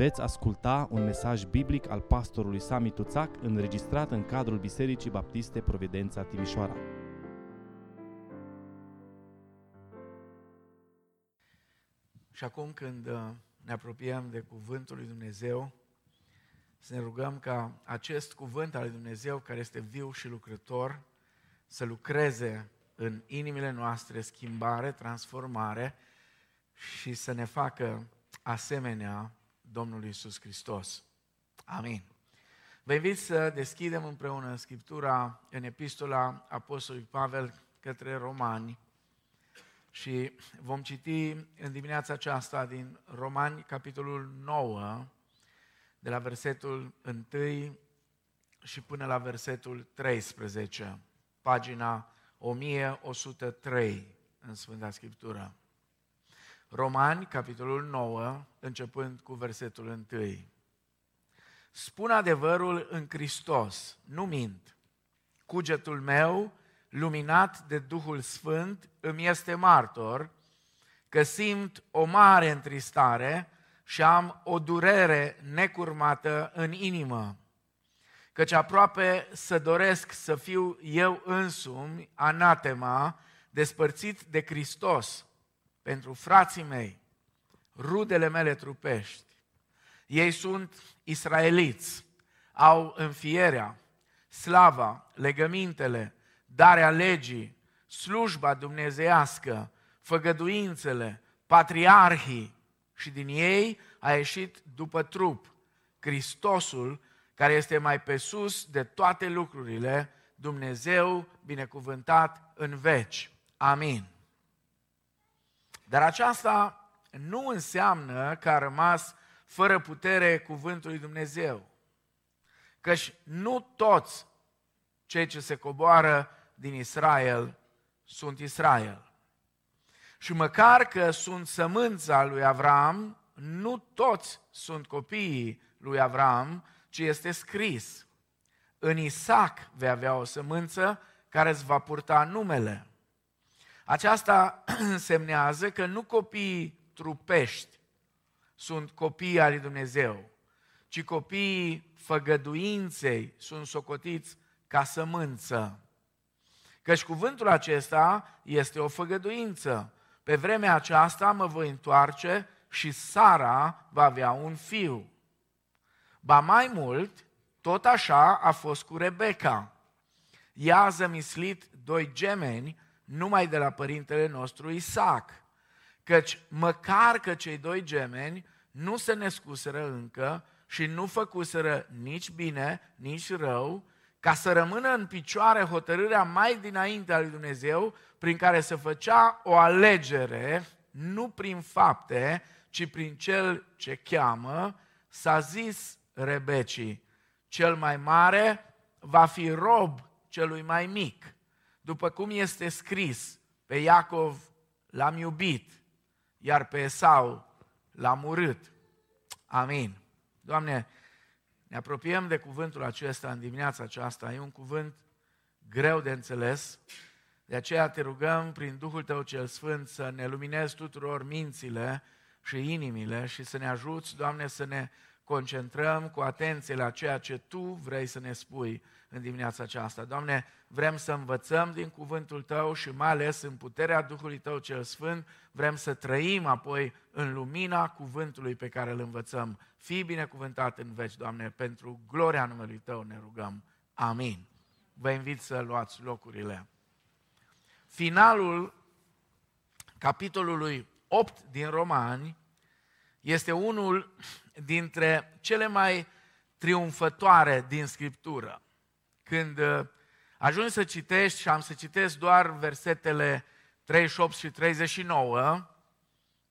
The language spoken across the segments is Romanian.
Veți asculta un mesaj biblic al pastorului Sami Tuțac înregistrat în cadrul Bisericii Baptiste Providența Timișoara. Și acum când uh, ne apropiem de Cuvântul lui Dumnezeu, să ne rugăm ca acest cuvânt al lui Dumnezeu, care este viu și lucrător, să lucreze în inimile noastre schimbare, transformare și să ne facă asemenea Domnului Isus Hristos. Amin. Vă invit să deschidem împreună Scriptura în epistola Apostolului Pavel către Romani și vom citi în dimineața aceasta din Romani, capitolul 9, de la versetul 1 și până la versetul 13, pagina 1103 în Sfânta Scriptură. Romani, capitolul 9, începând cu versetul 1. Spun adevărul în Hristos, nu mint. Cugetul meu, luminat de Duhul Sfânt, îmi este martor că simt o mare întristare și am o durere necurmată în inimă. Căci aproape să doresc să fiu eu însumi anatema, despărțit de Hristos, pentru frații mei, rudele mele trupești. Ei sunt israeliți, au înfierea, slava, legămintele, darea legii, slujba dumnezeiască, făgăduințele, patriarhii și din ei a ieșit după trup Hristosul, care este mai pe sus de toate lucrurile, Dumnezeu binecuvântat în veci. Amin. Dar aceasta nu înseamnă că a rămas fără putere cuvântul lui Dumnezeu. Căci nu toți cei ce se coboară din Israel sunt Israel. Și măcar că sunt sămânța lui Avram, nu toți sunt copiii lui Avram, ci este scris. În Isaac vei avea o sămânță care îți va purta numele. Aceasta însemnează că nu copiii trupești sunt copiii al lui Dumnezeu, ci copiii făgăduinței sunt socotiți ca sămânță. Căci cuvântul acesta este o făgăduință. Pe vremea aceasta mă voi întoarce și Sara va avea un fiu. Ba mai mult, tot așa a fost cu Rebecca. Ea a zămislit doi gemeni numai de la părintele nostru Isaac. Căci măcar că cei doi gemeni nu se născuseră încă și nu făcuseră nici bine, nici rău, ca să rămână în picioare hotărârea mai dinainte a lui Dumnezeu, prin care se făcea o alegere, nu prin fapte, ci prin cel ce cheamă, s-a zis Rebecii, cel mai mare va fi rob celui mai mic după cum este scris, pe Iacov l-am iubit, iar pe Esau l-am urât. Amin. Doamne, ne apropiem de cuvântul acesta în dimineața aceasta. E un cuvânt greu de înțeles, de aceea te rugăm prin Duhul Tău cel Sfânt să ne luminezi tuturor mințile și inimile și să ne ajuți, Doamne, să ne concentrăm cu atenție la ceea ce Tu vrei să ne spui în dimineața aceasta. Doamne, vrem să învățăm din cuvântul Tău și mai ales în puterea Duhului Tău cel Sfânt, vrem să trăim apoi în lumina cuvântului pe care îl învățăm. Fii binecuvântat în veci, Doamne, pentru gloria numelui Tău ne rugăm. Amin. Vă invit să luați locurile. Finalul capitolului 8 din Romani este unul dintre cele mai triumfătoare din Scriptură. Când uh, ajungi să citești, și am să citesc doar versetele 38 și 39,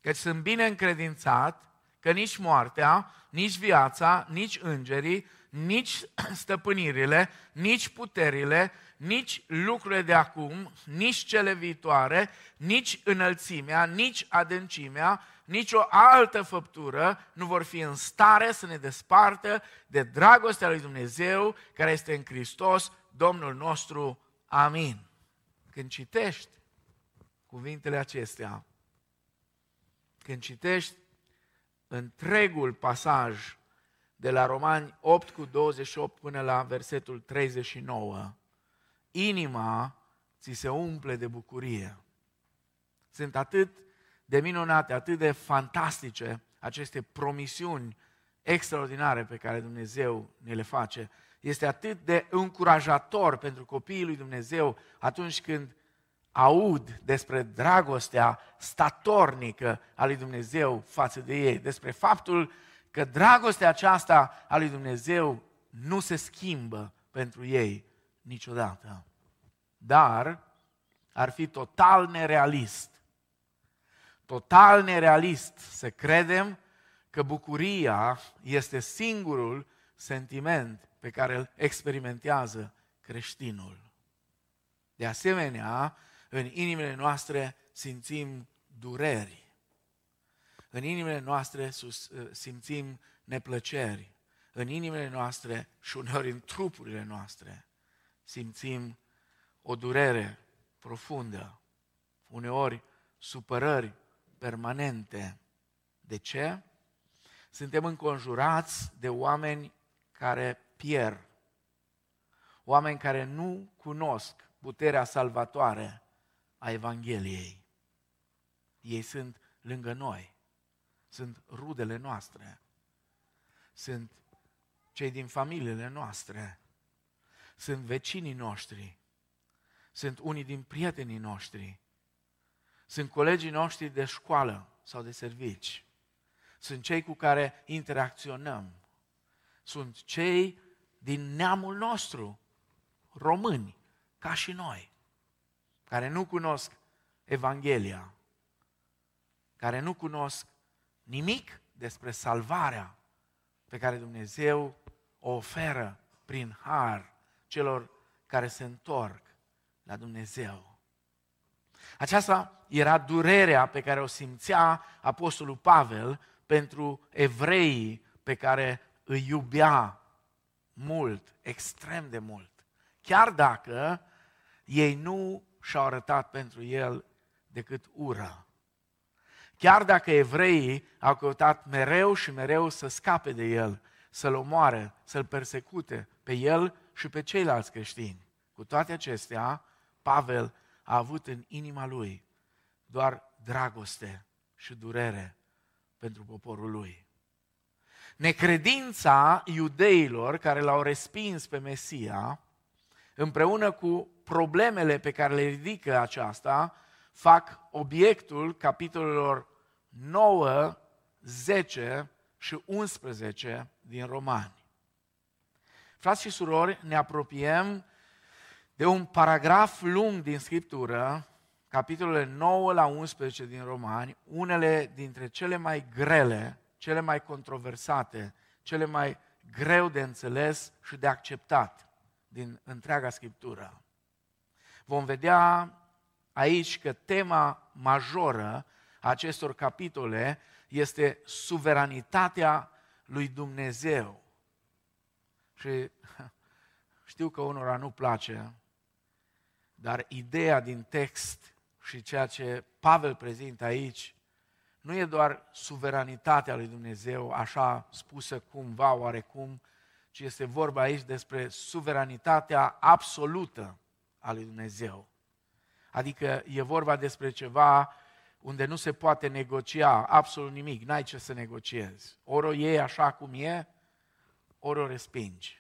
că sunt bine încredințat că nici moartea, nici viața, nici îngerii, nici stăpânirile, nici puterile, nici lucrurile de acum, nici cele viitoare, nici înălțimea, nici adâncimea, nici o altă făptură nu vor fi în stare să ne despartă de dragostea lui Dumnezeu care este în Hristos, Domnul nostru. Amin. Când citești cuvintele acestea, când citești întregul pasaj de la Romani 8 cu 28 până la versetul 39, inima ți se umple de bucurie. Sunt atât de minunate, atât de fantastice aceste promisiuni extraordinare pe care Dumnezeu ne le face. Este atât de încurajator pentru copiii lui Dumnezeu atunci când aud despre dragostea statornică a lui Dumnezeu față de ei, despre faptul că dragostea aceasta a lui Dumnezeu nu se schimbă pentru ei niciodată. Dar ar fi total nerealist, total nerealist să credem că bucuria este singurul sentiment pe care îl experimentează creștinul. De asemenea, în inimile noastre simțim dureri. În inimile noastre simțim neplăceri. În inimile noastre și uneori în trupurile noastre simțim o durere profundă. Uneori supărări permanente. De ce? Suntem înconjurați de oameni care pierd. Oameni care nu cunosc puterea salvatoare a Evangheliei. Ei sunt lângă noi, sunt rudele noastre, sunt cei din familiile noastre, sunt vecinii noștri, sunt unii din prietenii noștri, sunt colegii noștri de școală sau de servici, sunt cei cu care interacționăm, sunt cei din neamul nostru, români, ca și noi care nu cunosc Evanghelia, care nu cunosc nimic despre salvarea pe care Dumnezeu o oferă prin har celor care se întorc la Dumnezeu. Aceasta era durerea pe care o simțea Apostolul Pavel pentru evreii pe care îi iubea mult, extrem de mult. Chiar dacă ei nu și-au arătat pentru el decât ură. Chiar dacă evreii au căutat mereu și mereu să scape de el, să-l omoare, să-l persecute pe el și pe ceilalți creștini. Cu toate acestea, Pavel a avut în inima lui doar dragoste și durere pentru poporul lui. Necredința iudeilor care l-au respins pe Mesia, împreună cu problemele pe care le ridică aceasta fac obiectul capitolelor 9, 10 și 11 din Romani. Frați și surori, ne apropiem de un paragraf lung din Scriptură, capitolele 9 la 11 din Romani, unele dintre cele mai grele, cele mai controversate, cele mai greu de înțeles și de acceptat din întreaga Scriptură vom vedea aici că tema majoră a acestor capitole este suveranitatea lui Dumnezeu. Și știu că unora nu place, dar ideea din text și ceea ce Pavel prezintă aici nu e doar suveranitatea lui Dumnezeu, așa spusă cumva, oarecum, ci este vorba aici despre suveranitatea absolută al lui Dumnezeu. Adică e vorba despre ceva unde nu se poate negocia absolut nimic, n-ai ce să negociezi. Ori o iei așa cum e, ori o respingi.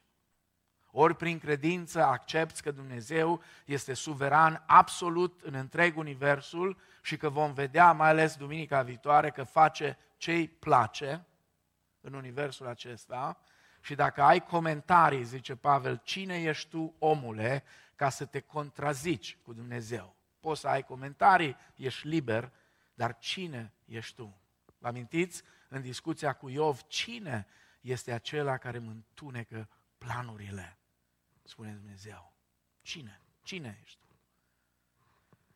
Ori prin credință accepti că Dumnezeu este suveran absolut în întreg universul și că vom vedea, mai ales duminica viitoare, că face ce îi place în universul acesta. Și dacă ai comentarii, zice Pavel, cine ești tu, omule, ca să te contrazici cu Dumnezeu. Poți să ai comentarii, ești liber, dar cine ești tu? Vă amintiți în discuția cu Iov, cine este acela care mă întunecă planurile? Spune Dumnezeu. Cine? Cine ești tu?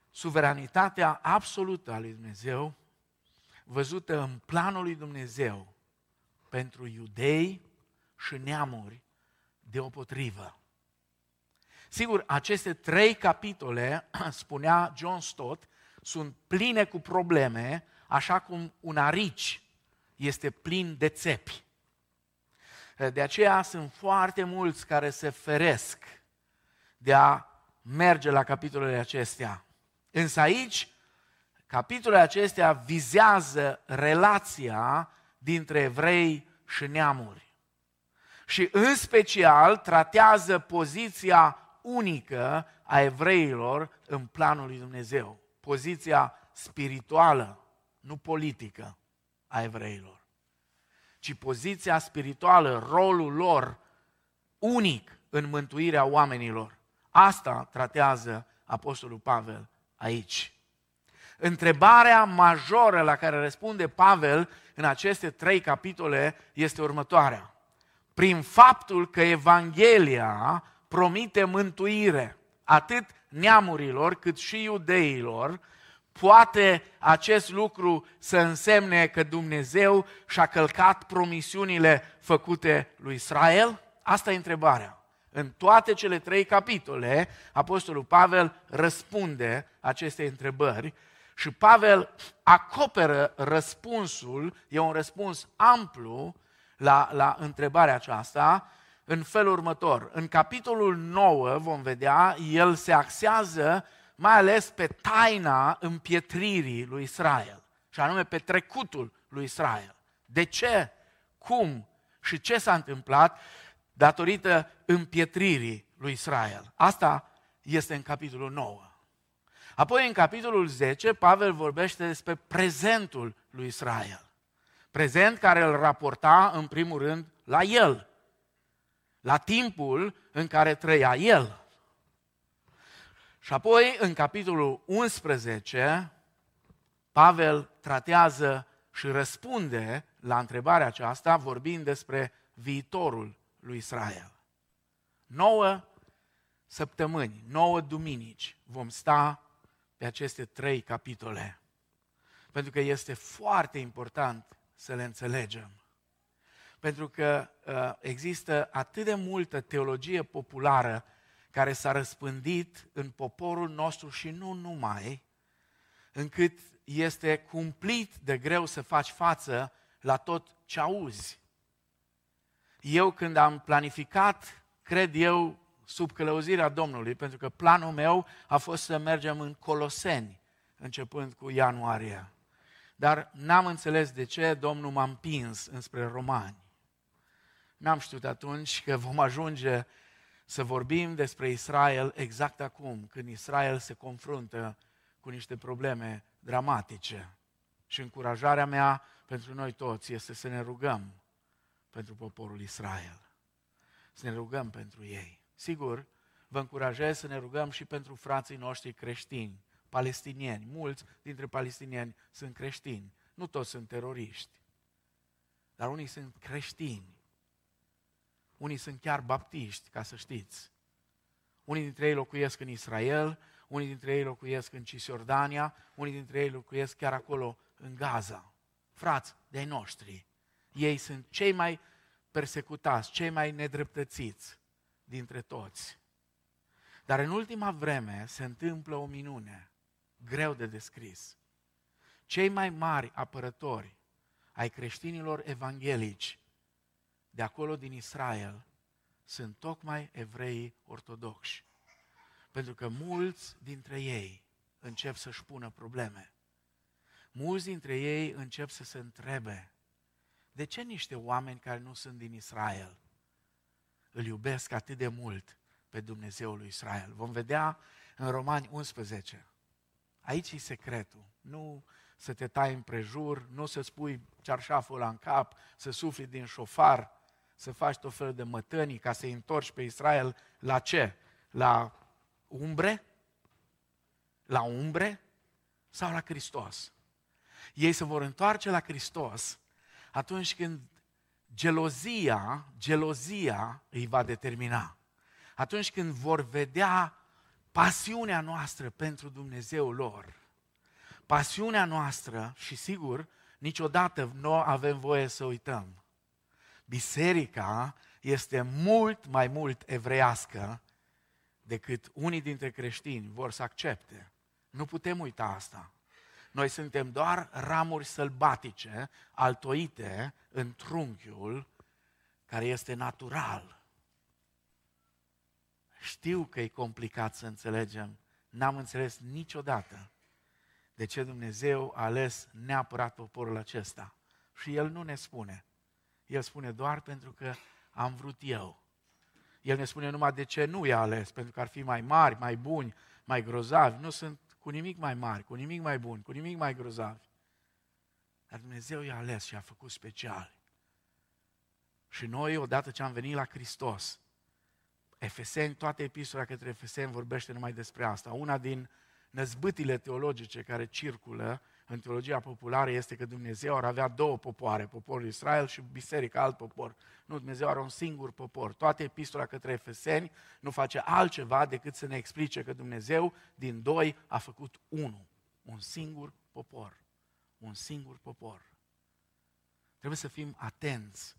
Suveranitatea absolută a lui Dumnezeu, văzută în planul lui Dumnezeu pentru iudei și neamuri deopotrivă. Sigur, aceste trei capitole, spunea John Stott, sunt pline cu probleme, așa cum un arici este plin de țepi. De aceea sunt foarte mulți care se feresc de a merge la capitolele acestea. Însă aici, capitolele acestea vizează relația dintre evrei și neamuri. Și în special tratează poziția unică a evreilor în planul lui Dumnezeu. Poziția spirituală, nu politică a evreilor, ci poziția spirituală, rolul lor unic în mântuirea oamenilor. Asta tratează Apostolul Pavel aici. Întrebarea majoră la care răspunde Pavel în aceste trei capitole este următoarea. Prin faptul că Evanghelia promite mântuire atât neamurilor cât și iudeilor, poate acest lucru să însemne că Dumnezeu și-a călcat promisiunile făcute lui Israel? Asta e întrebarea. În toate cele trei capitole, Apostolul Pavel răspunde aceste întrebări și Pavel acoperă răspunsul, e un răspuns amplu la, la întrebarea aceasta, în felul următor. În capitolul 9 vom vedea, el se axează mai ales pe taina împietririi lui Israel, și anume pe trecutul lui Israel. De ce, cum și ce s-a întâmplat datorită împietririi lui Israel. Asta este în capitolul 9. Apoi, în capitolul 10, Pavel vorbește despre prezentul lui Israel. Prezent care îl raporta, în primul rând, la el, la timpul în care trăia el. Și apoi, în capitolul 11, Pavel tratează și răspunde la întrebarea aceasta vorbind despre viitorul lui Israel. Nouă săptămâni, nouă duminici vom sta pe aceste trei capitole. Pentru că este foarte important să le înțelegem. Pentru că uh, există atât de multă teologie populară care s-a răspândit în poporul nostru și nu numai, încât este cumplit de greu să faci față la tot ce auzi. Eu când am planificat, cred eu, sub călăuzirea Domnului, pentru că planul meu a fost să mergem în Coloseni, începând cu ianuarie. Dar n-am înțeles de ce Domnul m-a împins înspre romani. N-am știut atunci că vom ajunge să vorbim despre Israel exact acum, când Israel se confruntă cu niște probleme dramatice. Și încurajarea mea pentru noi toți este să ne rugăm pentru poporul Israel. Să ne rugăm pentru ei. Sigur, vă încurajez să ne rugăm și pentru frații noștri creștini, palestinieni. Mulți dintre palestinieni sunt creștini. Nu toți sunt teroriști. Dar unii sunt creștini unii sunt chiar baptiști, ca să știți. Unii dintre ei locuiesc în Israel, unii dintre ei locuiesc în Cisjordania, unii dintre ei locuiesc chiar acolo în Gaza. Frați de-ai noștri, ei sunt cei mai persecutați, cei mai nedreptățiți dintre toți. Dar în ultima vreme se întâmplă o minune, greu de descris. Cei mai mari apărători ai creștinilor evanghelici de acolo din Israel sunt tocmai evreii ortodoxi. Pentru că mulți dintre ei încep să-și pună probleme. Mulți dintre ei încep să se întrebe de ce niște oameni care nu sunt din Israel îl iubesc atât de mult pe Dumnezeul lui Israel. Vom vedea în Romani 11. Aici e secretul. Nu să te tai în prejur, nu să spui cearșaful la în cap, să sufli din șofar, să faci tot felul de mătănii ca să-i întorci pe Israel la ce? La umbre? La umbre? Sau la Hristos? Ei se vor întoarce la Hristos atunci când gelozia, gelozia îi va determina. Atunci când vor vedea pasiunea noastră pentru Dumnezeu lor. Pasiunea noastră și sigur, niciodată nu avem voie să uităm biserica este mult mai mult evreiască decât unii dintre creștini vor să accepte. Nu putem uita asta. Noi suntem doar ramuri sălbatice, altoite în trunchiul care este natural. Știu că e complicat să înțelegem. N-am înțeles niciodată de ce Dumnezeu a ales neapărat poporul acesta. Și El nu ne spune. El spune doar pentru că am vrut eu. El ne spune numai de ce nu i-a ales, pentru că ar fi mai mari, mai buni, mai grozavi. Nu sunt cu nimic mai mari, cu nimic mai bun, cu nimic mai grozavi. Dar Dumnezeu i-a ales și a făcut special. Și noi, odată ce am venit la Hristos, Efeseni, toate epistola către Efeseni vorbește numai despre asta. Una din năzbâtile teologice care circulă în teologia populară este că Dumnezeu ar avea două popoare, poporul Israel și biserica, alt popor. Nu, Dumnezeu are un singur popor. Toate epistola către Efeseni nu face altceva decât să ne explice că Dumnezeu din doi a făcut unul, un singur popor. Un singur popor. Trebuie să fim atenți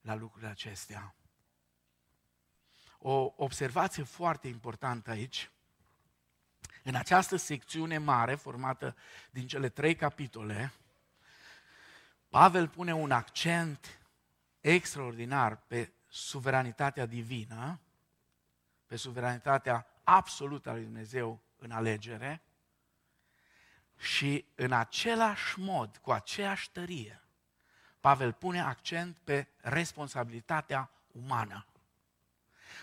la lucrurile acestea. O observație foarte importantă aici în această secțiune mare, formată din cele trei capitole, Pavel pune un accent extraordinar pe suveranitatea divină, pe suveranitatea absolută a lui Dumnezeu în alegere și în același mod, cu aceeași tărie, Pavel pune accent pe responsabilitatea umană.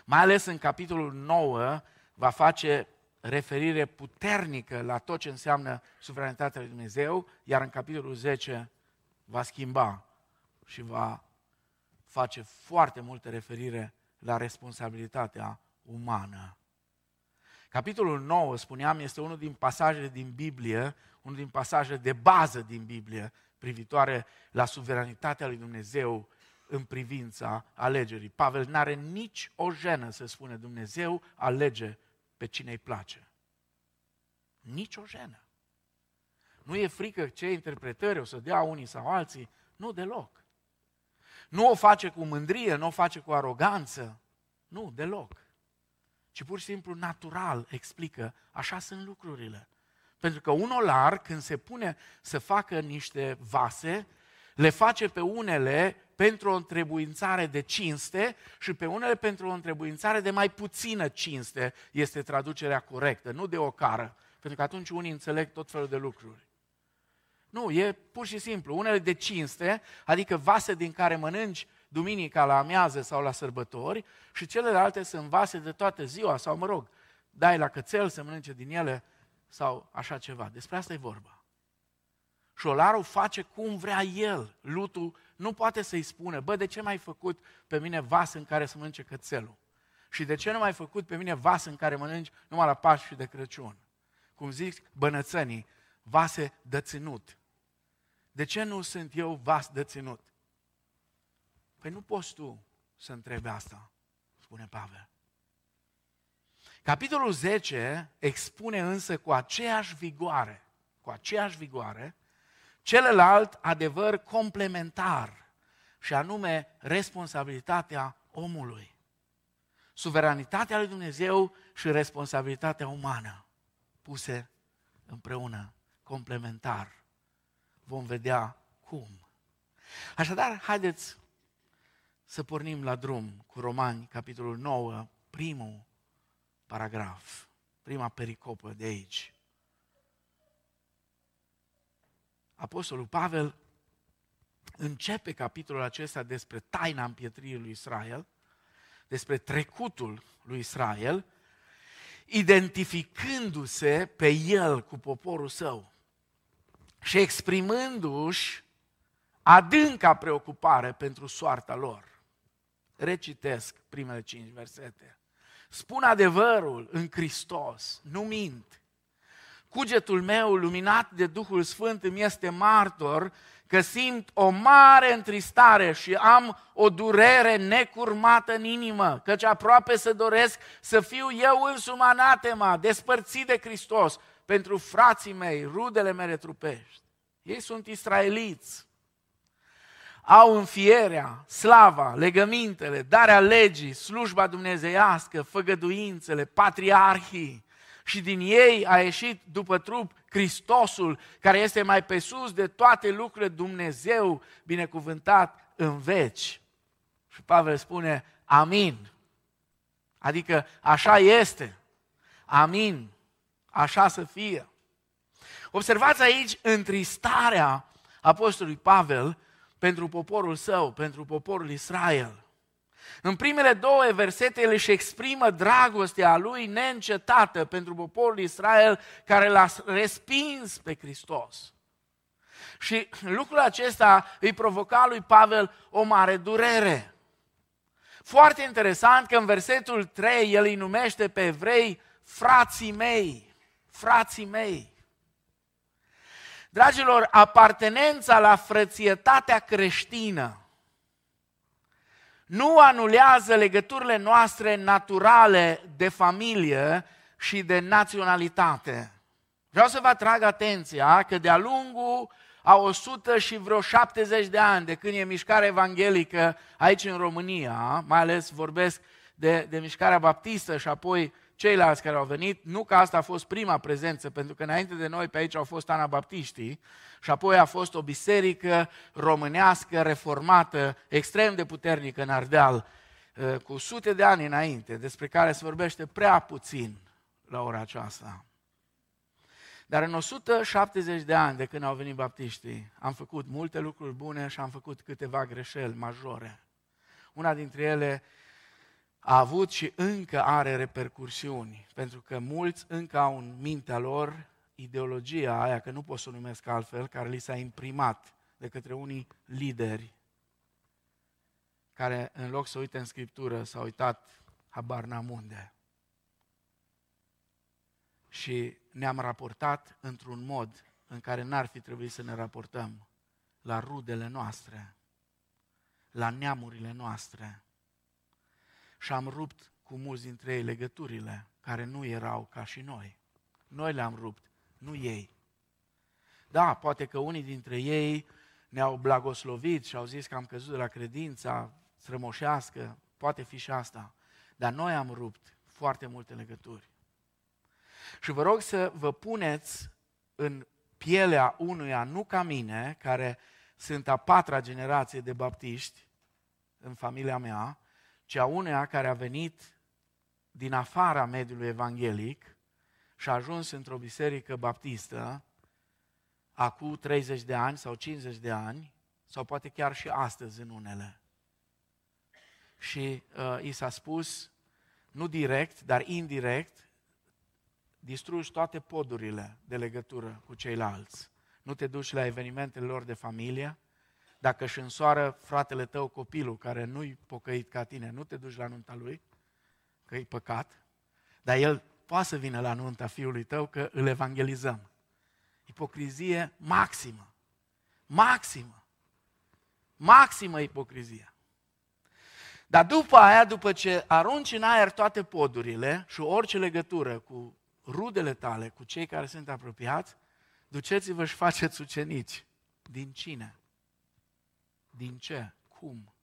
Mai ales în capitolul 9 va face referire puternică la tot ce înseamnă suveranitatea lui Dumnezeu, iar în capitolul 10 va schimba și va face foarte multe referire la responsabilitatea umană. Capitolul 9, spuneam, este unul din pasajele din Biblie, unul din pasajele de bază din Biblie, privitoare la suveranitatea lui Dumnezeu în privința alegerii. Pavel n-are nici o jenă să spune Dumnezeu alege pe cine îi place. Nici o jenă. Nu e frică ce interpretări o să dea unii sau alții, nu deloc. Nu o face cu mândrie, nu o face cu aroganță, nu, deloc. Ci pur și simplu natural explică, așa sunt lucrurile. Pentru că un olar, când se pune să facă niște vase, le face pe unele pentru o întrebuințare de cinste și pe unele pentru o întrebuințare de mai puțină cinste, este traducerea corectă, nu de o cară, pentru că atunci unii înțeleg tot felul de lucruri. Nu, e pur și simplu, unele de cinste, adică vase din care mănânci duminica la amiază sau la sărbători și celelalte sunt vase de toată ziua sau, mă rog, dai la cățel să mănânce din ele sau așa ceva. Despre asta e vorba. Șolarul face cum vrea el. Lutul nu poate să-i spună, bă, de ce m-ai făcut pe mine vas în care să mănânce cățelul? Și de ce nu m-ai făcut pe mine vas în care mănânci numai la Paști și de Crăciun? Cum zic bănățănii, vase de ținut. De ce nu sunt eu vas de ținut? Păi nu poți tu să întrebi asta, spune Pavel. Capitolul 10 expune însă cu aceeași vigoare, cu aceeași vigoare, celălalt adevăr complementar, și anume responsabilitatea omului. Suveranitatea lui Dumnezeu și responsabilitatea umană puse împreună, complementar. Vom vedea cum. Așadar, haideți să pornim la drum cu Romani, capitolul 9, primul paragraf, prima pericopă de aici. Apostolul Pavel începe capitolul acesta despre taina împietririi lui Israel, despre trecutul lui Israel, identificându-se pe el cu poporul său și exprimându-și adânca preocupare pentru soarta lor. Recitesc primele cinci versete. Spun adevărul în Hristos, nu mint. Cugetul meu, luminat de Duhul Sfânt, îmi este martor că simt o mare întristare și am o durere necurmată în inimă, căci aproape să doresc să fiu eu însumi anatema, despărțit de Hristos, pentru frații mei, rudele mele trupești. Ei sunt israeliți. Au înfierea, slava, legămintele, darea legii, slujba dumnezeiască, făgăduințele, patriarhii, Și din ei a ieșit după trup Hristosul, care este mai pe sus de toate lucrurile Dumnezeu, binecuvântat în veci. Și Pavel spune, amin. Adică așa este. Amin. Așa să fie. Observați aici întristarea Apostolului Pavel pentru poporul său, pentru poporul Israel. În primele două versete el își exprimă dragostea lui neîncetată pentru poporul Israel care l-a respins pe Hristos. Și lucrul acesta îi provoca lui Pavel o mare durere. Foarte interesant că în versetul 3 el îi numește pe evrei frații mei, frații mei. Dragilor, apartenența la frățietatea creștină nu anulează legăturile noastre naturale de familie și de naționalitate. Vreau să vă atrag atenția că de-a lungul a 100 și vreo 70 de ani de când e mișcarea evanghelică aici în România, mai ales vorbesc de, de mișcarea baptistă și apoi ceilalți care au venit, nu că asta a fost prima prezență, pentru că înainte de noi pe aici au fost anabaptiștii și apoi a fost o biserică românească reformată, extrem de puternică în Ardeal, uh, cu sute de ani înainte, despre care se vorbește prea puțin la ora aceasta. Dar în 170 de ani de când au venit baptiștii, am făcut multe lucruri bune și am făcut câteva greșeli majore. Una dintre ele a avut și încă are repercursiuni, pentru că mulți încă au în mintea lor ideologia aia, că nu pot să o numesc altfel, care li s-a imprimat de către unii lideri care în loc să uite în Scriptură s-au uitat habar n-am unde. Și ne-am raportat într-un mod în care n-ar fi trebuit să ne raportăm la rudele noastre, la neamurile noastre, și am rupt cu mulți dintre ei legăturile care nu erau ca și noi. Noi le-am rupt, nu ei. Da, poate că unii dintre ei ne-au blagoslovit și au zis că am căzut de la credința strămoșească, poate fi și asta. Dar noi am rupt foarte multe legături. Și vă rog să vă puneți în pielea unuia, nu ca mine, care sunt a patra generație de baptiști în familia mea, ci a uneia care a venit din afara mediului evanghelic și a ajuns într-o biserică baptistă acum 30 de ani sau 50 de ani, sau poate chiar și astăzi în unele. Și uh, i s-a spus, nu direct, dar indirect, distrugi toate podurile de legătură cu ceilalți. Nu te duci la evenimentele lor de familie, dacă își însoară fratele tău copilul care nu-i pocăit ca tine, nu te duci la nunta lui, că e păcat, dar el poate să vină la nunta fiului tău că îl evangelizăm. Ipocrizie maximă. Maximă. Maximă ipocrizie. Dar după aia, după ce arunci în aer toate podurile și orice legătură cu rudele tale, cu cei care sunt apropiați, duceți-vă și faceți ucenici. Din cine? Din ce? Cum?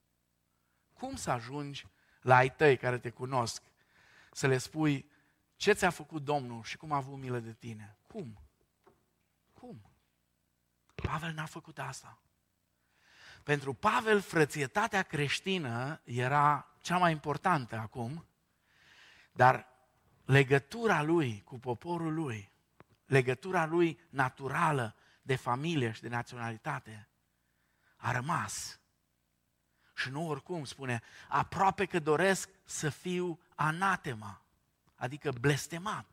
Cum să ajungi la ai tăi care te cunosc, să le spui ce ți-a făcut Domnul și cum a avut milă de tine? Cum? Cum? Pavel n-a făcut asta. Pentru Pavel, frățietatea creștină era cea mai importantă acum, dar legătura lui cu poporul lui, legătura lui naturală de familie și de naționalitate, a rămas. Și nu oricum, spune, aproape că doresc să fiu anatema, adică blestemat.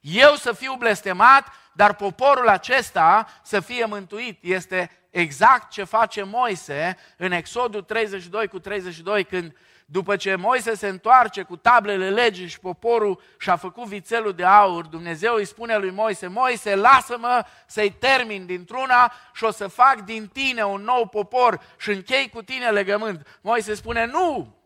Eu să fiu blestemat, dar poporul acesta să fie mântuit. Este exact ce face Moise în Exodul 32 cu 32, când după ce Moise se întoarce cu tablele legii și poporul și-a făcut vițelul de aur, Dumnezeu îi spune lui Moise, Moise, lasă-mă să-i termin dintr-una și o să fac din tine un nou popor și închei cu tine legământ. Moise spune, nu,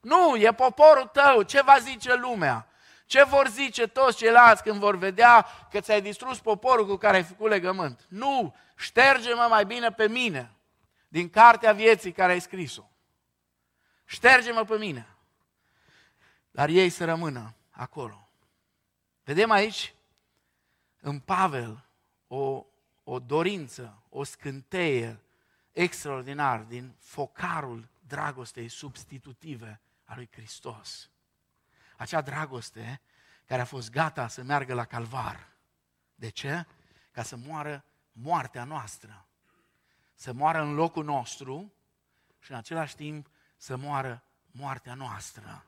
nu, e poporul tău, ce va zice lumea? Ce vor zice toți ceilalți când vor vedea că ți-ai distrus poporul cu care ai făcut legământ? Nu, șterge-mă mai bine pe mine din cartea vieții care ai scris-o șterge-mă pe mine. Dar ei să rămână acolo. Vedem aici în Pavel o, o dorință, o scânteie extraordinar din focarul dragostei substitutive a lui Hristos. Acea dragoste care a fost gata să meargă la calvar. De ce? Ca să moară moartea noastră. Să moară în locul nostru și în același timp să moară moartea noastră.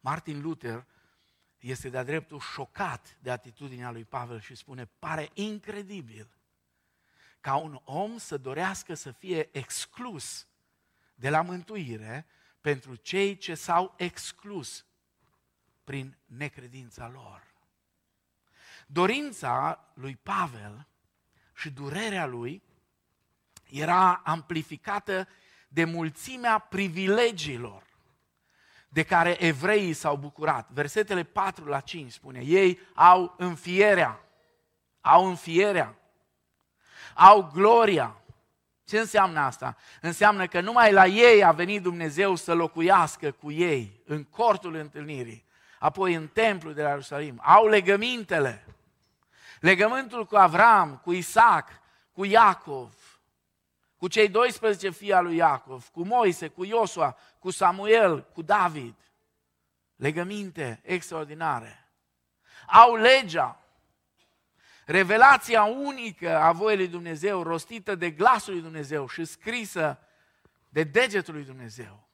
Martin Luther este de-a dreptul șocat de atitudinea lui Pavel și spune, pare incredibil ca un om să dorească să fie exclus de la mântuire pentru cei ce s-au exclus prin necredința lor. Dorința lui Pavel și durerea lui era amplificată de mulțimea privilegiilor de care evreii s-au bucurat. Versetele 4 la 5 spune, ei au înfierea, au înfierea, au gloria. Ce înseamnă asta? Înseamnă că numai la ei a venit Dumnezeu să locuiască cu ei, în cortul întâlnirii, apoi în templul de la Ierusalim. Au legămintele, legământul cu Avram, cu Isaac, cu Iacov, cu cei 12 fii al lui Iacov, cu Moise, cu Iosua, cu Samuel, cu David. Legăminte extraordinare. Au legea, revelația unică a voii lui Dumnezeu, rostită de glasul lui Dumnezeu și scrisă de degetul lui Dumnezeu.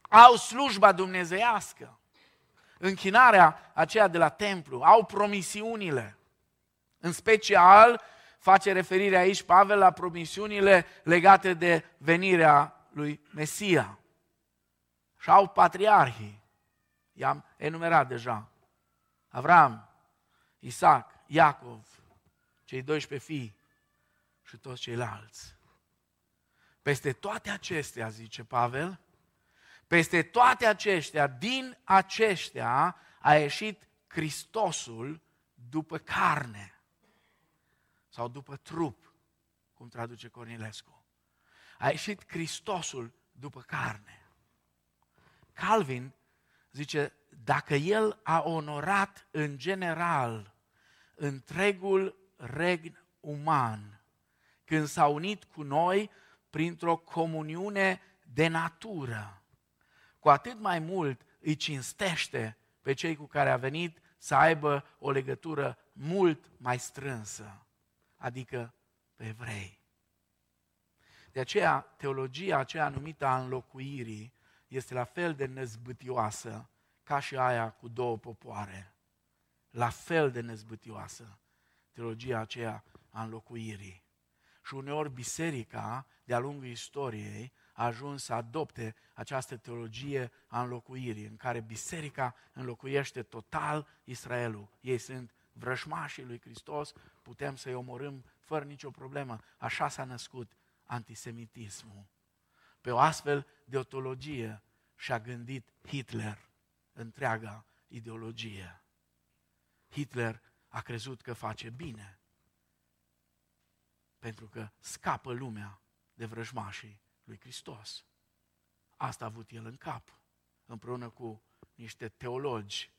Au slujba dumnezeiască, închinarea aceea de la templu, au promisiunile, în special face referire aici Pavel la promisiunile legate de venirea lui Mesia. Și au patriarhii, i-am enumerat deja, Avram, Isaac, Iacov, cei 12 fii și toți ceilalți. Peste toate acestea, zice Pavel, peste toate acestea, din aceștia a ieșit Hristosul după carne sau după trup, cum traduce Cornilescu. A ieșit Hristosul după carne. Calvin zice, dacă el a onorat în general întregul regn uman, când s-a unit cu noi printr-o comuniune de natură, cu atât mai mult îi cinstește pe cei cu care a venit să aibă o legătură mult mai strânsă adică pe evrei. De aceea, teologia aceea numită a înlocuirii este la fel de năzbâtioasă ca și aia cu două popoare. La fel de năzbâtioasă teologia aceea a înlocuirii. Și uneori biserica, de-a lungul istoriei, a ajuns să adopte această teologie a înlocuirii, în care biserica înlocuiește total Israelul. Ei sunt vrăjmașii lui Hristos, putem să-i omorâm fără nicio problemă. Așa s-a născut antisemitismul. Pe o astfel de o teologie și-a gândit Hitler întreaga ideologie. Hitler a crezut că face bine, pentru că scapă lumea de vrăjmașii lui Hristos. Asta a avut el în cap, împreună cu niște teologi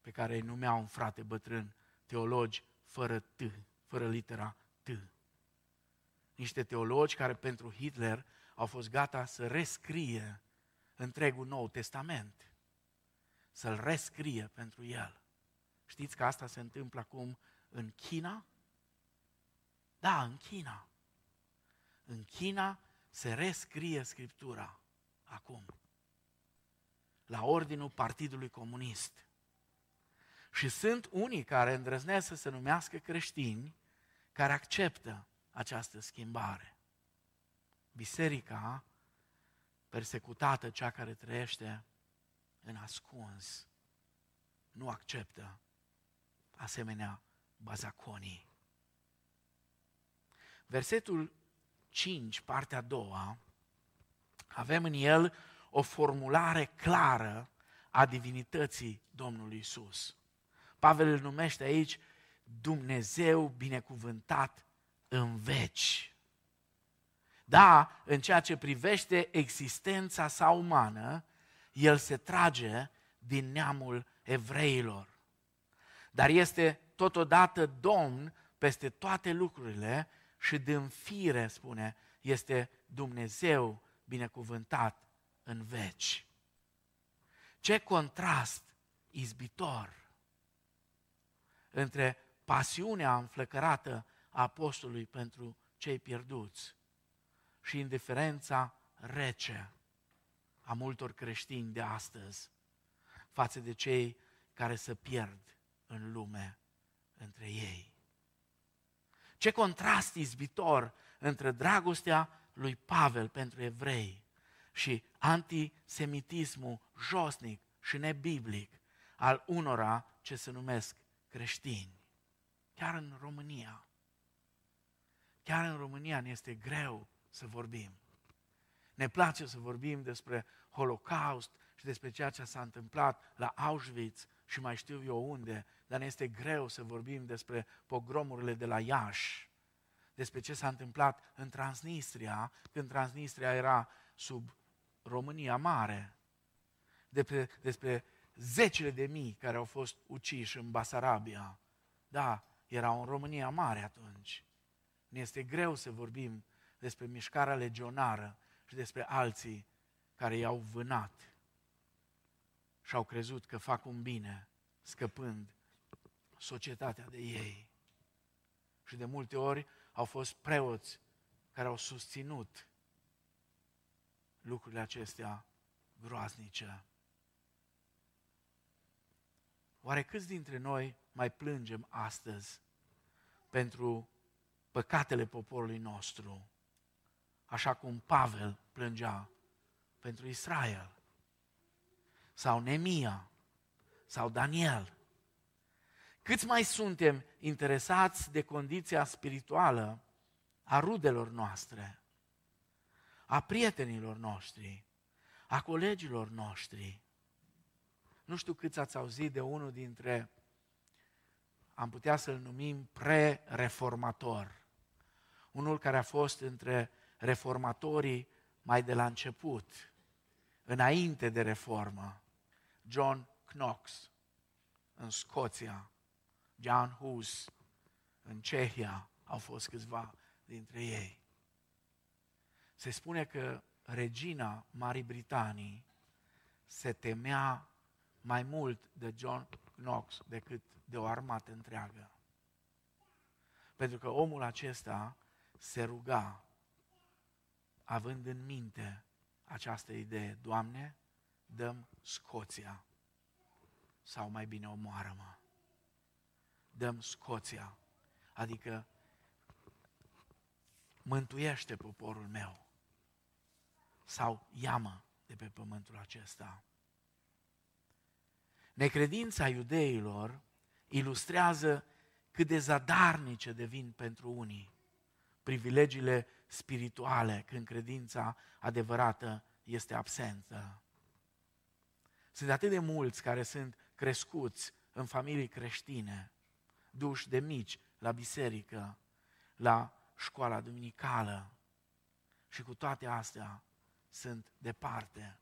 pe care îi numeau un frate bătrân, teologi fără T, fără litera T. Niște teologi care pentru Hitler au fost gata să rescrie întregul Nou Testament. Să-l rescrie pentru el. Știți că asta se întâmplă acum în China? Da, în China. În China se rescrie Scriptura acum. La ordinul Partidului Comunist. Și sunt unii care îndrăznesc să se numească creștini, care acceptă această schimbare. Biserica persecutată, cea care trăiește în ascuns, nu acceptă asemenea bazaconii. Versetul 5, partea a doua, avem în el o formulare clară a divinității Domnului Isus. Pavel îl numește aici Dumnezeu binecuvântat în veci. Da, în ceea ce privește existența sa umană, el se trage din neamul evreilor. dar este totodată Domn peste toate lucrurile și din fire, spune, este Dumnezeu binecuvântat în veci. Ce contrast izbitor între pasiunea înflăcărată a apostolului pentru cei pierduți și indiferența rece a multor creștini de astăzi față de cei care se pierd în lume între ei. Ce contrast izbitor între dragostea lui Pavel pentru evrei și antisemitismul josnic și nebiblic al unora ce se numesc creștini. Chiar în România. Chiar în România ne este greu să vorbim. Ne place să vorbim despre Holocaust și despre ceea ce s-a întâmplat la Auschwitz și mai știu eu unde, dar ne este greu să vorbim despre pogromurile de la Iași, despre ce s-a întâmplat în Transnistria, când Transnistria era sub România Mare, despre, despre zecile de mii care au fost uciși în Basarabia. Da, erau în România Mare atunci. Ne este greu să vorbim despre mișcarea legionară și despre alții care i-au vânat și au crezut că fac un bine, scăpând societatea de ei. Și de multe ori au fost preoți care au susținut lucrurile acestea groaznice. Oare câți dintre noi mai plângem astăzi pentru păcatele poporului nostru, așa cum Pavel plângea pentru Israel, sau Nemia, sau Daniel. Câți mai suntem interesați de condiția spirituală a rudelor noastre, a prietenilor noștri, a colegilor noștri? Nu știu câți ați auzit de unul dintre, am putea să-l numim pre-reformator. Unul care a fost între reformatorii mai de la început, înainte de reformă. John Knox în Scoția, John Hus în Cehia, au fost câțiva dintre ei. Se spune că regina Marii Britanii se temea mai mult de John Knox decât de o armată întreagă. Pentru că omul acesta se ruga, având în minte această idee, Doamne, dăm Scoția, sau mai bine omoară-mă. Dăm Scoția, adică mântuiește poporul meu, sau iamă de pe pământul acesta. Necredința iudeilor ilustrează cât de zadarnice devin pentru unii privilegiile spirituale când credința adevărată este absentă. Sunt atât de mulți care sunt crescuți în familii creștine, duși de mici la biserică, la școala duminicală și cu toate astea sunt departe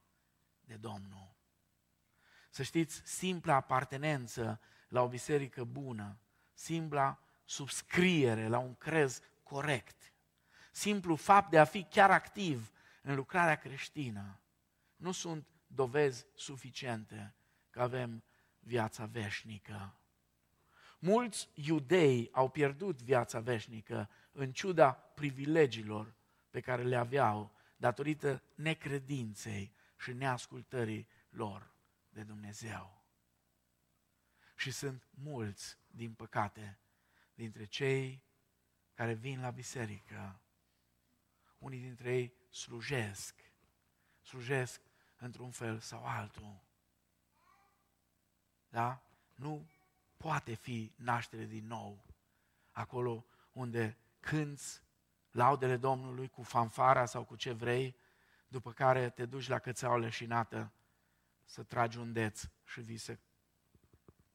de Domnul. Să știți, simpla apartenență la o biserică bună, simpla subscriere la un crez corect, simplu fapt de a fi chiar activ în lucrarea creștină, nu sunt dovezi suficiente că avem viața veșnică. Mulți iudei au pierdut viața veșnică în ciuda privilegiilor pe care le aveau datorită necredinței și neascultării lor de Dumnezeu. Și sunt mulți, din păcate, dintre cei care vin la biserică. Unii dintre ei slujesc, slujesc într-un fel sau altul. Da? Nu poate fi naștere din nou acolo unde cânți laudele Domnului cu fanfara sau cu ce vrei, după care te duci la cățeaua leșinată să tragi un deț și vii să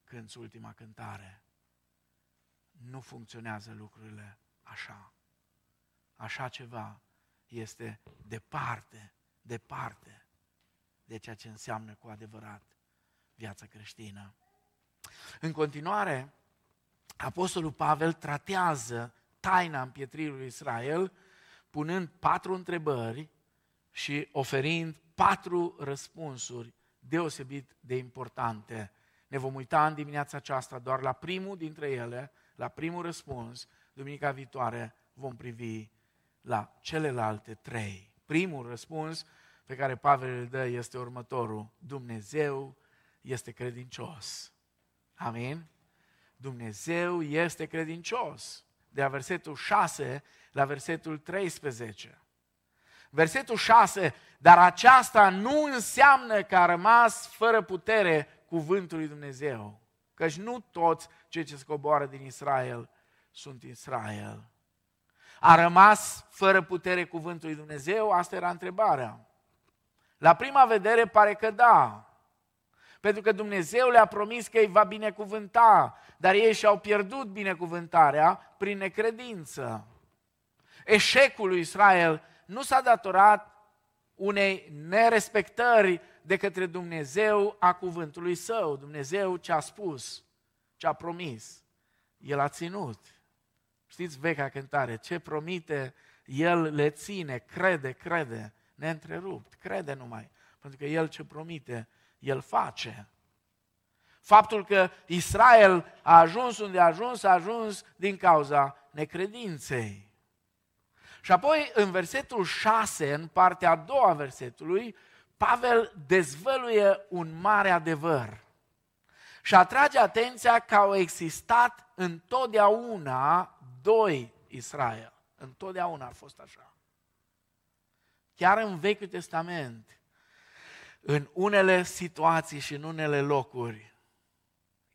cânți ultima cântare. Nu funcționează lucrurile așa. Așa ceva este departe, departe de ceea ce înseamnă cu adevărat viața creștină. În continuare, Apostolul Pavel tratează taina împietririi lui Israel, punând patru întrebări și oferind patru răspunsuri deosebit de importante. Ne vom uita în dimineața aceasta doar la primul dintre ele, la primul răspuns. Duminica viitoare vom privi la celelalte trei. Primul răspuns pe care Pavel îl dă este următorul. Dumnezeu este credincios. Amin? Dumnezeu este credincios. De la versetul 6 la versetul 13. Versetul 6, dar aceasta nu înseamnă că a rămas fără putere cuvântul lui Dumnezeu. Căci nu toți cei ce scoboară din Israel sunt Israel. A rămas fără putere cuvântul lui Dumnezeu? Asta era întrebarea. La prima vedere pare că da. Pentru că Dumnezeu le-a promis că îi va binecuvânta, dar ei și-au pierdut binecuvântarea prin necredință. Eșecul lui Israel nu s-a datorat unei nerespectări de către Dumnezeu a cuvântului său. Dumnezeu ce a spus, ce a promis, El a ținut. Știți vechea cântare, ce promite, El le ține, crede, crede, neîntrerupt, crede numai. Pentru că El ce promite, El face. Faptul că Israel a ajuns unde a ajuns, a ajuns din cauza necredinței. Și apoi, în versetul 6, în partea a doua a versetului, Pavel dezvăluie un mare adevăr și atrage atenția că au existat întotdeauna doi Israel. Întotdeauna a fost așa. Chiar în Vechiul Testament, în unele situații și în unele locuri,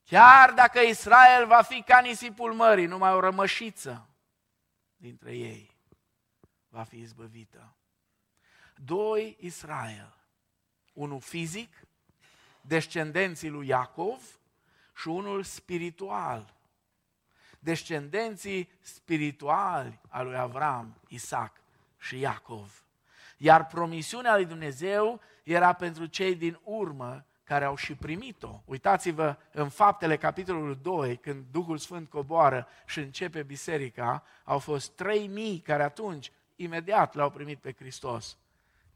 chiar dacă Israel va fi ca nisipul mării, numai o rămășiță dintre ei va fi izbăvită. Doi Israel, unul fizic, descendenții lui Iacov, și unul spiritual, descendenții spirituali al lui Avram, Isaac și Iacov. Iar promisiunea lui Dumnezeu era pentru cei din urmă care au și primit-o. Uitați-vă în faptele capitolul 2, când Duhul Sfânt coboară și începe biserica, au fost 3000 care atunci imediat l-au primit pe Hristos.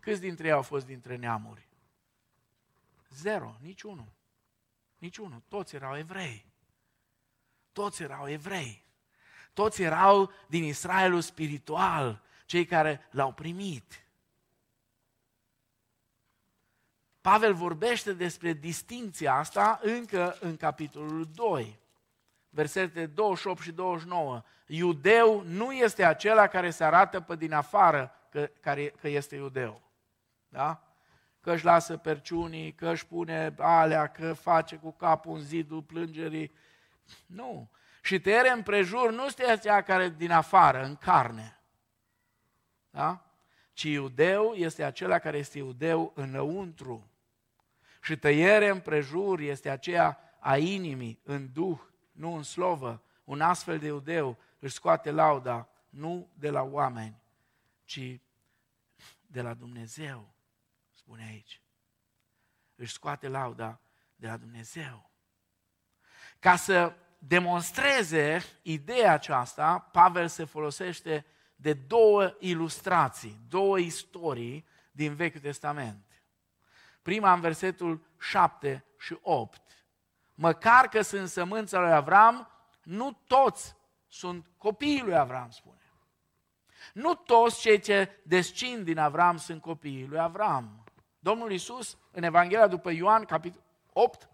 Câți dintre ei au fost dintre neamuri? Zero, niciunul. Niciunul. Toți erau evrei. Toți erau evrei. Toți erau din Israelul spiritual, cei care l-au primit. Pavel vorbește despre distinția asta încă în capitolul 2, versete 28 și 29. Iudeu nu este acela care se arată pe din afară că, care, că este iudeu. Da? Că își lasă perciunii, că își pune alea, că face cu capul în zidul plângerii. Nu. Și tăiere împrejur nu este aceea care din afară, în carne. Da? Ci iudeu este acela care este iudeu înăuntru. Și tăiere împrejur este aceea a inimii, în duh, nu în slovă. Un astfel de iudeu își scoate lauda nu de la oameni, ci de la Dumnezeu, spune aici. Își scoate lauda de la Dumnezeu. Ca să demonstreze ideea aceasta, Pavel se folosește de două ilustrații, două istorii din Vechiul Testament. Prima în versetul 7 și 8. Măcar că sunt sămânța lui Avram, nu toți sunt copiii lui Avram, spune. Nu toți cei ce descind din Avram sunt copiii lui Avram. Domnul Iisus, în Evanghelia după Ioan, capitolul 8,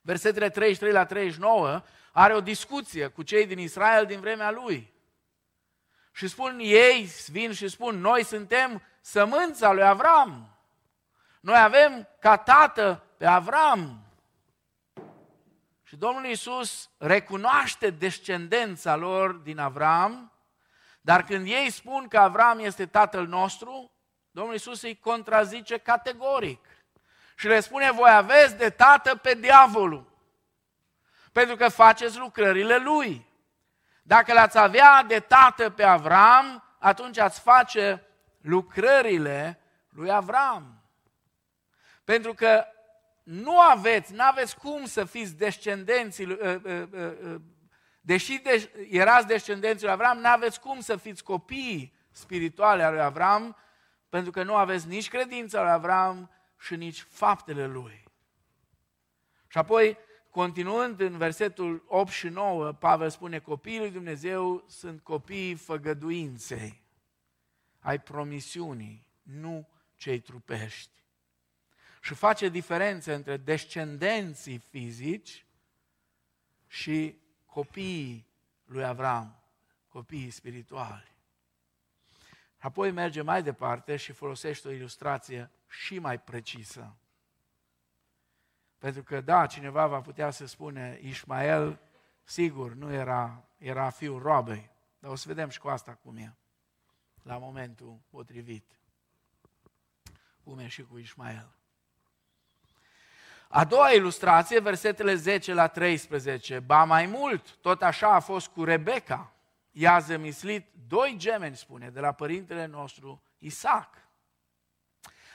versetele 33 la 39, are o discuție cu cei din Israel din vremea lui. Și spun ei, vin și spun, noi suntem sămânța lui Avram. Noi avem ca tată pe Avram. Și Domnul Iisus recunoaște descendența lor din Avram, dar când ei spun că Avram este tatăl nostru, Domnul Iisus îi contrazice categoric. Și le spune, voi aveți de tată pe diavolul, pentru că faceți lucrările lui. Dacă l-ați avea de tată pe Avram, atunci ați face lucrările lui Avram. Pentru că nu aveți, nu aveți cum să fiți descendenții, uh, uh, uh, deși deș, erați descendenții lui Avram, nu aveți cum să fiți copii spirituale al lui Avram, pentru că nu aveți nici credința lui Avram și nici faptele lui. Și apoi, continuând în versetul 8 și 9, Pavel spune, copiii lui Dumnezeu sunt copiii făgăduinței, ai promisiunii, nu cei trupești și face diferențe între descendenții fizici și copiii lui Avram, copiii spirituali. Apoi merge mai departe și folosește o ilustrație și mai precisă. Pentru că, da, cineva va putea să spune, Ismael, sigur, nu era, era fiul roabei, dar o să vedem și cu asta cum e, la momentul potrivit. Cum e și cu Ismael. A doua ilustrație, versetele 10 la 13. Ba mai mult, tot așa a fost cu Rebecca. Ea a zămislit doi gemeni, spune, de la părintele nostru Isaac.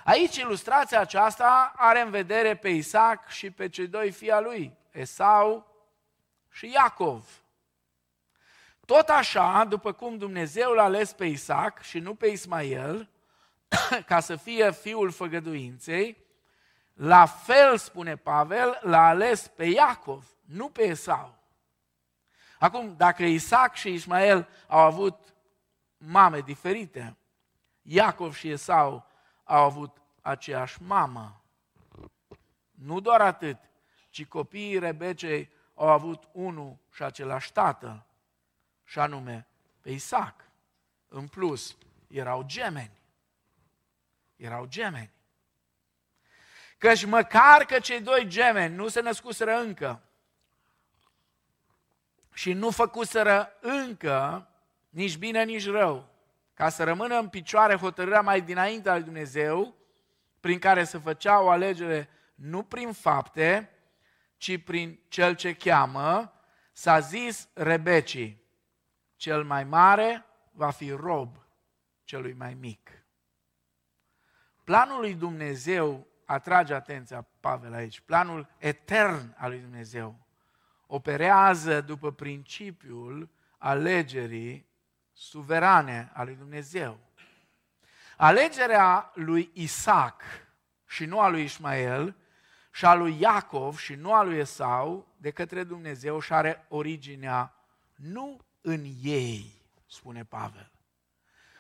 Aici ilustrația aceasta are în vedere pe Isaac și pe cei doi fii al lui, Esau și Iacov. Tot așa, după cum Dumnezeu l-a ales pe Isaac și nu pe Ismael, ca să fie fiul făgăduinței, la fel, spune Pavel, l-a ales pe Iacov, nu pe Esau. Acum, dacă Isaac și Ismael au avut mame diferite, Iacov și Esau au avut aceeași mamă. Nu doar atât, ci copiii Rebecei au avut unul și același tată, și anume pe Isaac. În plus, erau gemeni. Erau gemeni. Căci măcar că cei doi gemeni nu se născuseră încă și nu făcuseră încă nici bine, nici rău, ca să rămână în picioare hotărârea mai dinainte a lui Dumnezeu, prin care se făcea o alegere nu prin fapte, ci prin cel ce cheamă, s-a zis Rebecii, cel mai mare va fi rob celui mai mic. Planul lui Dumnezeu atrage atenția Pavel aici. Planul etern al lui Dumnezeu operează după principiul alegerii suverane a lui Dumnezeu. Alegerea lui Isaac și nu a lui Ismael și a lui Iacov și nu a lui Esau de către Dumnezeu și are originea nu în ei, spune Pavel.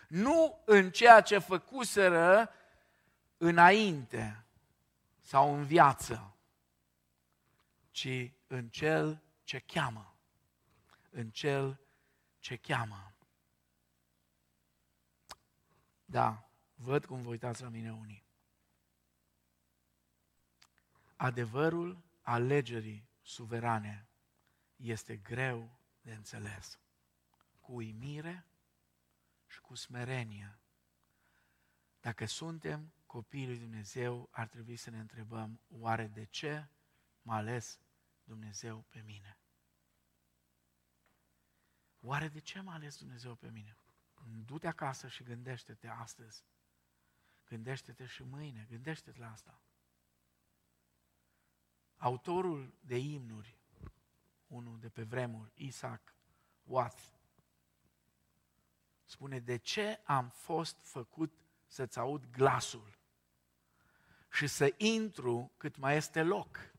Nu în ceea ce făcuseră înainte, sau în viață, ci în cel ce cheamă. În cel ce cheamă. Da, văd cum vă uitați la mine unii. Adevărul alegerii suverane este greu de înțeles. Cu uimire și cu smerenie. Dacă suntem copiii lui Dumnezeu, ar trebui să ne întrebăm, oare de ce m-a ales Dumnezeu pe mine? Oare de ce m-a ales Dumnezeu pe mine? Du-te acasă și gândește-te astăzi. Gândește-te și mâine, gândește-te la asta. Autorul de imnuri, unul de pe vremuri, Isaac Watts, spune, de ce am fost făcut să-ți aud glasul? Și să intru cât mai este loc.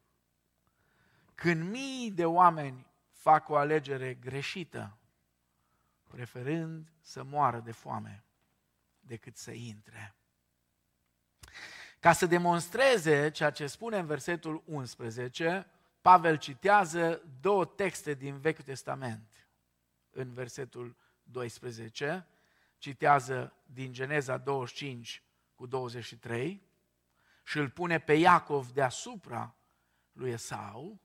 Când mii de oameni fac o alegere greșită, preferând să moară de foame decât să intre. Ca să demonstreze ceea ce spune în versetul 11, Pavel citează două texte din Vechiul Testament. În versetul 12, citează din Geneza 25 cu 23 și îl pune pe Iacov deasupra lui Esau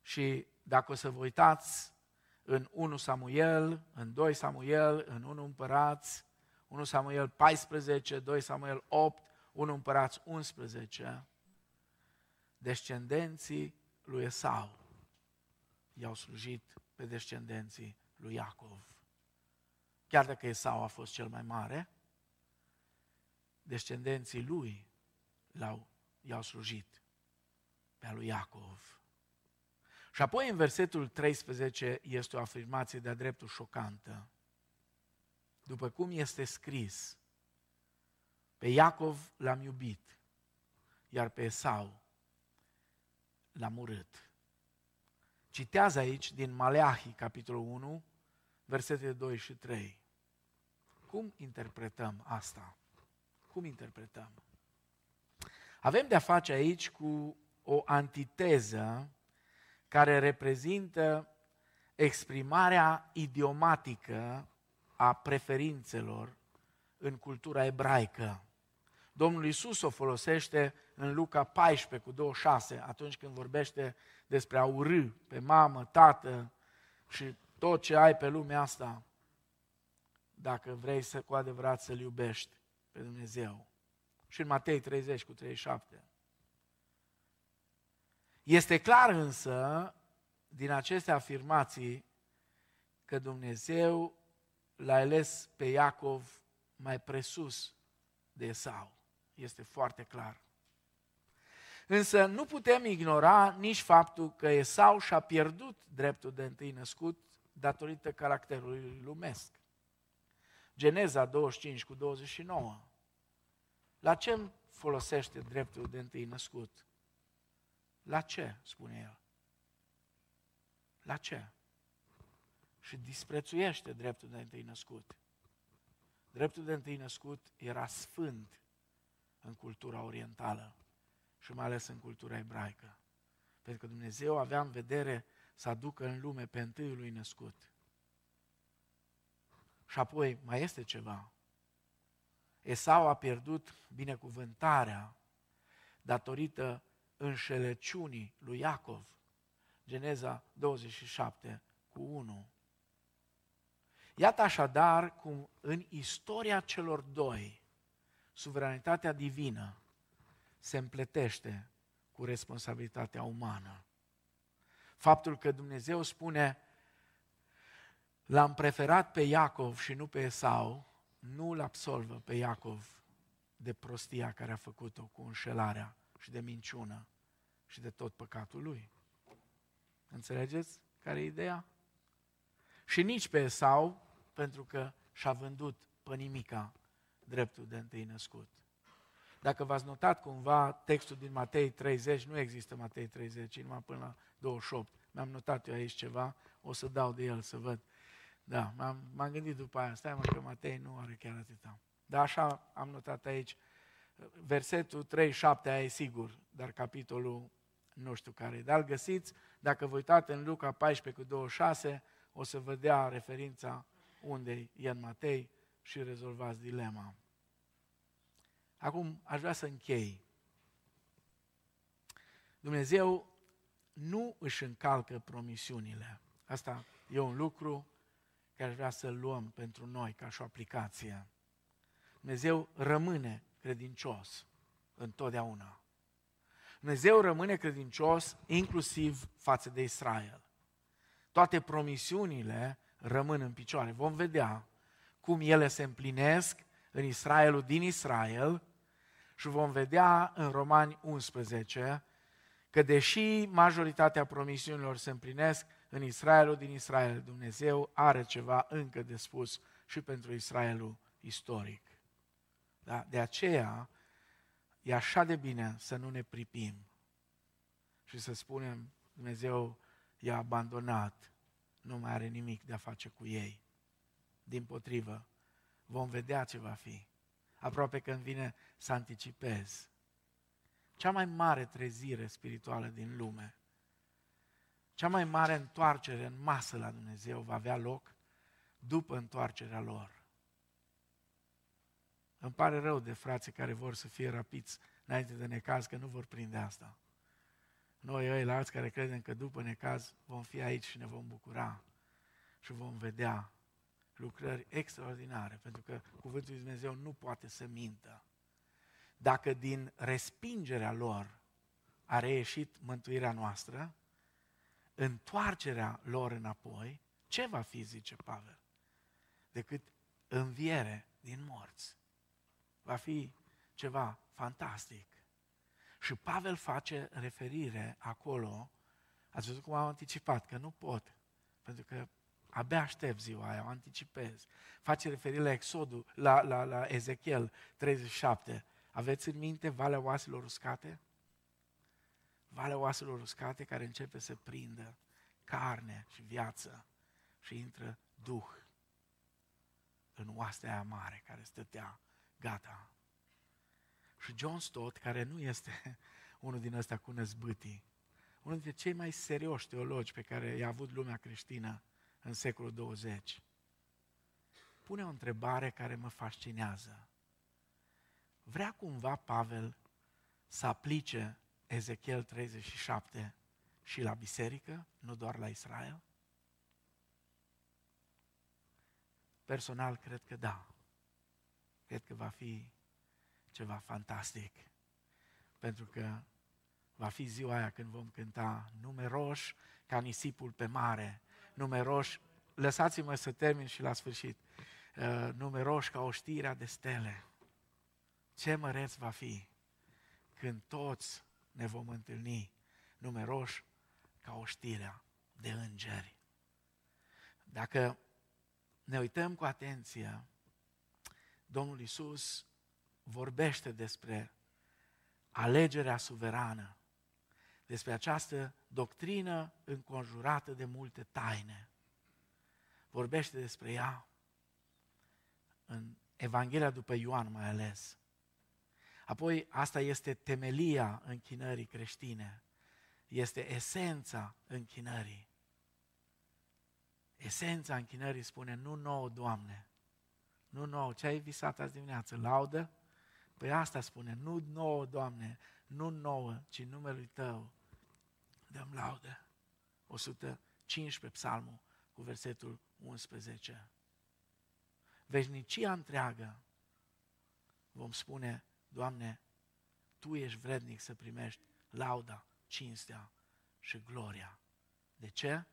și dacă o să vă uitați în 1 Samuel, în 2 Samuel, în 1 Împărați, 1 Samuel 14, 2 Samuel 8, 1 Împărați 11, descendenții lui Esau i-au slujit pe descendenții lui Iacov. Chiar dacă Esau a fost cel mai mare, descendenții lui l-au, i-au slujit pe a lui Iacov. Și apoi în versetul 13 este o afirmație de-a dreptul șocantă. După cum este scris, pe Iacov l-am iubit, iar pe Esau l-am urât. Citează aici din Maleahi, capitolul 1, versetele 2 și 3. Cum interpretăm asta? Cum interpretăm? Avem de-a face aici cu o antiteză care reprezintă exprimarea idiomatică a preferințelor în cultura ebraică. Domnul Isus o folosește în Luca 14 cu 26, atunci când vorbește despre a urâ pe mamă, tată și tot ce ai pe lumea asta, dacă vrei să cu adevărat să-L iubești pe Dumnezeu. Și în Matei 30 cu 37. Este clar însă, din aceste afirmații, că Dumnezeu l-a ales pe Iacov mai presus de Esau. Este foarte clar. Însă nu putem ignora nici faptul că Esau și-a pierdut dreptul de întâi născut datorită caracterului lumesc. Geneza 25 cu 29. La ce folosește dreptul de întâi născut? La ce, spune el? La ce? Și disprețuiește dreptul de întâi născut. Dreptul de întâi născut era sfânt în cultura orientală și mai ales în cultura ebraică. Pentru că Dumnezeu avea în vedere să aducă în lume pe întâiul lui născut. Și apoi mai este ceva. Esau a pierdut binecuvântarea datorită înșelăciunii lui Iacov. Geneza 27 cu 1. Iată așadar cum în istoria celor doi, suveranitatea divină se împletește cu responsabilitatea umană. Faptul că Dumnezeu spune, l-am preferat pe Iacov și nu pe Esau, nu îl absolvă pe Iacov de prostia care a făcut-o cu înșelarea și de minciună și de tot păcatul lui. Înțelegeți care e ideea? Și nici pe Esau, pentru că și-a vândut pe nimica dreptul de întâi născut. Dacă v-ați notat cumva textul din Matei 30, nu există Matei 30, numai până la 28. Mi-am notat eu aici ceva, o să dau de el să văd. Da, m-am, m-am gândit după aia, stai mă că Matei nu are chiar atâta. Dar așa am notat aici, versetul 37 aia e sigur, dar capitolul nu știu care. Dar găsiți, dacă vă uitați în Luca 14 cu 26, o să vă dea referința unde e în Matei și rezolvați dilema. Acum aș vrea să închei. Dumnezeu nu își încalcă promisiunile. Asta e un lucru care aș vrea să-l luăm pentru noi ca și o aplicație. Dumnezeu rămâne credincios întotdeauna. Dumnezeu rămâne credincios inclusiv față de Israel. Toate promisiunile rămân în picioare. Vom vedea cum ele se împlinesc în Israelul din Israel și vom vedea în Romani 11 că deși majoritatea promisiunilor se împlinesc în Israelul din Israel, Dumnezeu are ceva încă de spus și pentru Israelul istoric. Da? De aceea e așa de bine să nu ne pripim și să spunem Dumnezeu i-a abandonat, nu mai are nimic de a face cu ei. Din potrivă, vom vedea ce va fi. Aproape când vine să anticipez. Cea mai mare trezire spirituală din lume, cea mai mare întoarcere în masă la Dumnezeu va avea loc după întoarcerea lor. Îmi pare rău de frații care vor să fie rapiți înainte de necaz, că nu vor prinde asta. Noi, ei, la alți care credem că după necaz vom fi aici și ne vom bucura și vom vedea lucrări extraordinare, pentru că Cuvântul Lui Dumnezeu nu poate să mintă. Dacă din respingerea lor a reieșit mântuirea noastră, întoarcerea lor înapoi, ce va fi, zice Pavel, decât înviere din morți. Va fi ceva fantastic. Și Pavel face referire acolo, ați văzut cum am anticipat, că nu pot, pentru că abia aștept ziua aia, o anticipez. Face referire la Exodul, la, la, la Ezechiel 37. Aveți în minte Valea Oaselor Uscate? Valea Oaselor Uscate care începe să prindă carne și viață și intră Duh în oastea aia mare care stătea gata. Și John Stott, care nu este unul din ăsta cu năzbâtii, unul dintre cei mai serioși teologi pe care i-a avut lumea creștină în secolul 20, pune o întrebare care mă fascinează. Vrea cumva Pavel să aplice Ezechiel 37 și la biserică, nu doar la Israel? Personal, cred că da. Cred că va fi ceva fantastic. Pentru că va fi ziua aia când vom cânta numeroși ca nisipul pe mare, numeroși, lăsați-mă să termin și la sfârșit, uh, numeroși ca oștirea de stele. Ce măreț va fi când toți ne vom întâlni numeroși ca oștirea de îngeri. Dacă ne uităm cu atenție, Domnul Isus vorbește despre alegerea suverană, despre această doctrină înconjurată de multe taine. Vorbește despre ea în Evanghelia după Ioan mai ales. Apoi, asta este temelia închinării creștine. Este esența închinării. Esența închinării spune, nu nouă, Doamne, nu nouă, ce ai visat azi dimineață, laudă? Păi asta spune, nu nouă, Doamne, nu nouă, ci numelui Tău dăm laudă. 115 psalmul cu versetul 11. Veșnicia întreagă vom spune, Doamne, Tu ești vrednic să primești lauda, cinstea și gloria. De ce?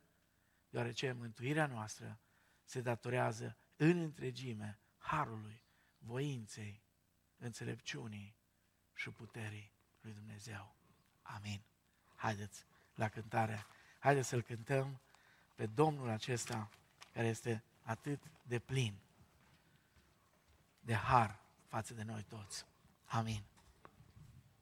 Deoarece mântuirea noastră se datorează în întregime harului, voinței, înțelepciunii și puterii lui Dumnezeu. Amin. Haideți la cântare. Haideți să-L cântăm pe Domnul acesta care este atât de plin de har față de noi toți. Amin.